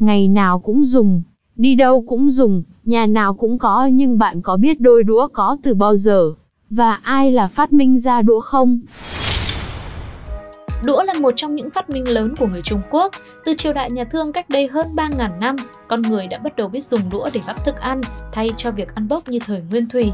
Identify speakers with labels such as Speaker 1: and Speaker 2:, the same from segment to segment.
Speaker 1: Ngày nào cũng dùng, đi đâu cũng dùng, nhà nào cũng có nhưng bạn có biết đôi đũa có từ bao giờ? Và ai là phát minh ra đũa không?
Speaker 2: Đũa là một trong những phát minh lớn của người Trung Quốc. Từ triều đại nhà Thương cách đây hơn 3.000 năm, con người đã bắt đầu biết dùng đũa để gắp thức ăn thay cho việc ăn bốc như thời nguyên thủy.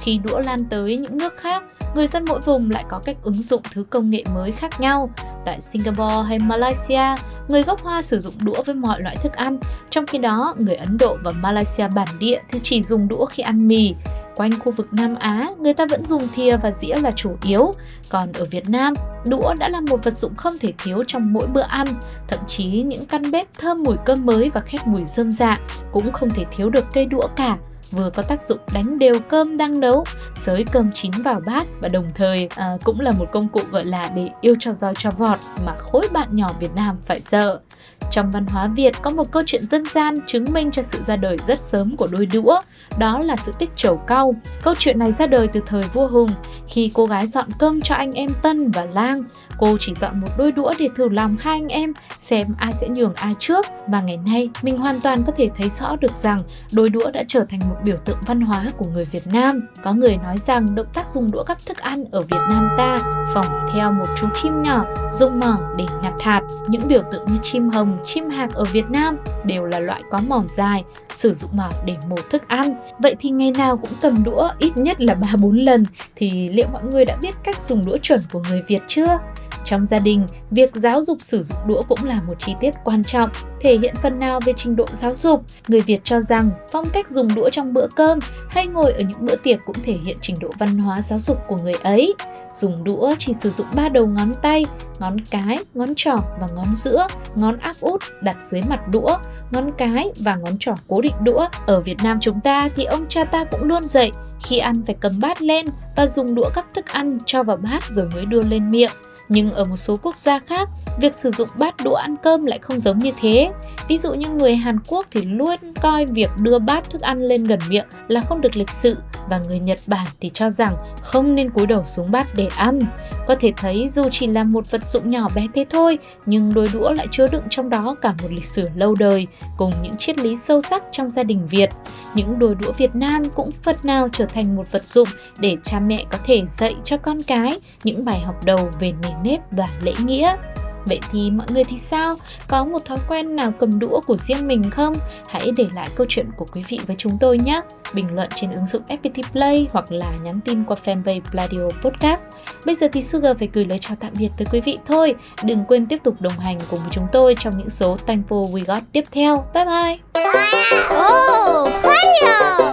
Speaker 2: Khi đũa lan tới những nước khác, người dân mỗi vùng lại có cách ứng dụng thứ công nghệ mới khác nhau. Tại Singapore hay Malaysia, người gốc Hoa sử dụng đũa với mọi loại thức ăn, trong khi đó người Ấn Độ và Malaysia bản địa thì chỉ dùng đũa khi ăn mì. Quanh khu vực Nam Á, người ta vẫn dùng thìa và dĩa là chủ yếu, còn ở Việt Nam, đũa đã là một vật dụng không thể thiếu trong mỗi bữa ăn. Thậm chí những căn bếp thơm mùi cơm mới và khét mùi rơm dạ cũng không thể thiếu được cây đũa cả vừa có tác dụng đánh đều cơm đang nấu, sới cơm chín vào bát và đồng thời à, cũng là một công cụ gọi là để yêu cho roi cho vọt mà khối bạn nhỏ Việt Nam phải sợ. Trong văn hóa Việt có một câu chuyện dân gian chứng minh cho sự ra đời rất sớm của đôi đũa, đó là sự tích trầu cau. Câu chuyện này ra đời từ thời vua Hùng, khi cô gái dọn cơm cho anh em Tân và Lang. Cô chỉ dọn một đôi đũa để thử lòng hai anh em xem ai sẽ nhường ai trước. Và ngày nay, mình hoàn toàn có thể thấy rõ được rằng đôi đũa đã trở thành một biểu tượng văn hóa của người Việt Nam. Có người nói rằng động tác dùng đũa gắp thức ăn ở Việt Nam ta phỏng theo một chú chim nhỏ dùng mỏ để nhặt hạt. Những biểu tượng như chim hồng, chim hạc ở Việt Nam đều là loại có mỏ dài, sử dụng mỏ để mổ thức ăn. Vậy thì ngày nào cũng cầm đũa ít nhất là 3-4 lần thì liệu mọi người đã biết cách dùng đũa chuẩn của người Việt chưa? Trong gia đình, việc giáo dục sử dụng đũa cũng là một chi tiết quan trọng, thể hiện phần nào về trình độ giáo dục. Người Việt cho rằng phong cách dùng đũa trong bữa cơm hay ngồi ở những bữa tiệc cũng thể hiện trình độ văn hóa giáo dục của người ấy. Dùng đũa chỉ sử dụng ba đầu ngón tay, ngón cái, ngón trỏ và ngón giữa, ngón áp út đặt dưới mặt đũa, ngón cái và ngón trỏ cố định đũa. Ở Việt Nam chúng ta thì ông cha ta cũng luôn dạy khi ăn phải cầm bát lên và dùng đũa gắp thức ăn cho vào bát rồi mới đưa lên miệng. Nhưng ở một số quốc gia khác, việc sử dụng bát đũa ăn cơm lại không giống như thế. Ví dụ như người Hàn Quốc thì luôn coi việc đưa bát thức ăn lên gần miệng là không được lịch sự và người Nhật Bản thì cho rằng không nên cúi đầu xuống bát để ăn. Có thể thấy dù chỉ là một vật dụng nhỏ bé thế thôi, nhưng đôi đũa lại chứa đựng trong đó cả một lịch sử lâu đời cùng những triết lý sâu sắc trong gia đình Việt. Những đôi đũa Việt Nam cũng phần nào trở thành một vật dụng để cha mẹ có thể dạy cho con cái những bài học đầu về nền nếp và lễ nghĩa. Vậy thì mọi người thì sao? Có một thói quen nào cầm đũa của riêng mình không? Hãy để lại câu chuyện của quý vị với chúng tôi nhé. Bình luận trên ứng dụng FPT Play hoặc là nhắn tin qua fanpage Pladio Podcast. Bây giờ thì Sugar phải gửi lời chào tạm biệt tới quý vị thôi. Đừng quên tiếp tục đồng hành cùng với chúng tôi trong những số Thankful We Got tiếp theo. Bye bye!
Speaker 3: Oh, Pladio!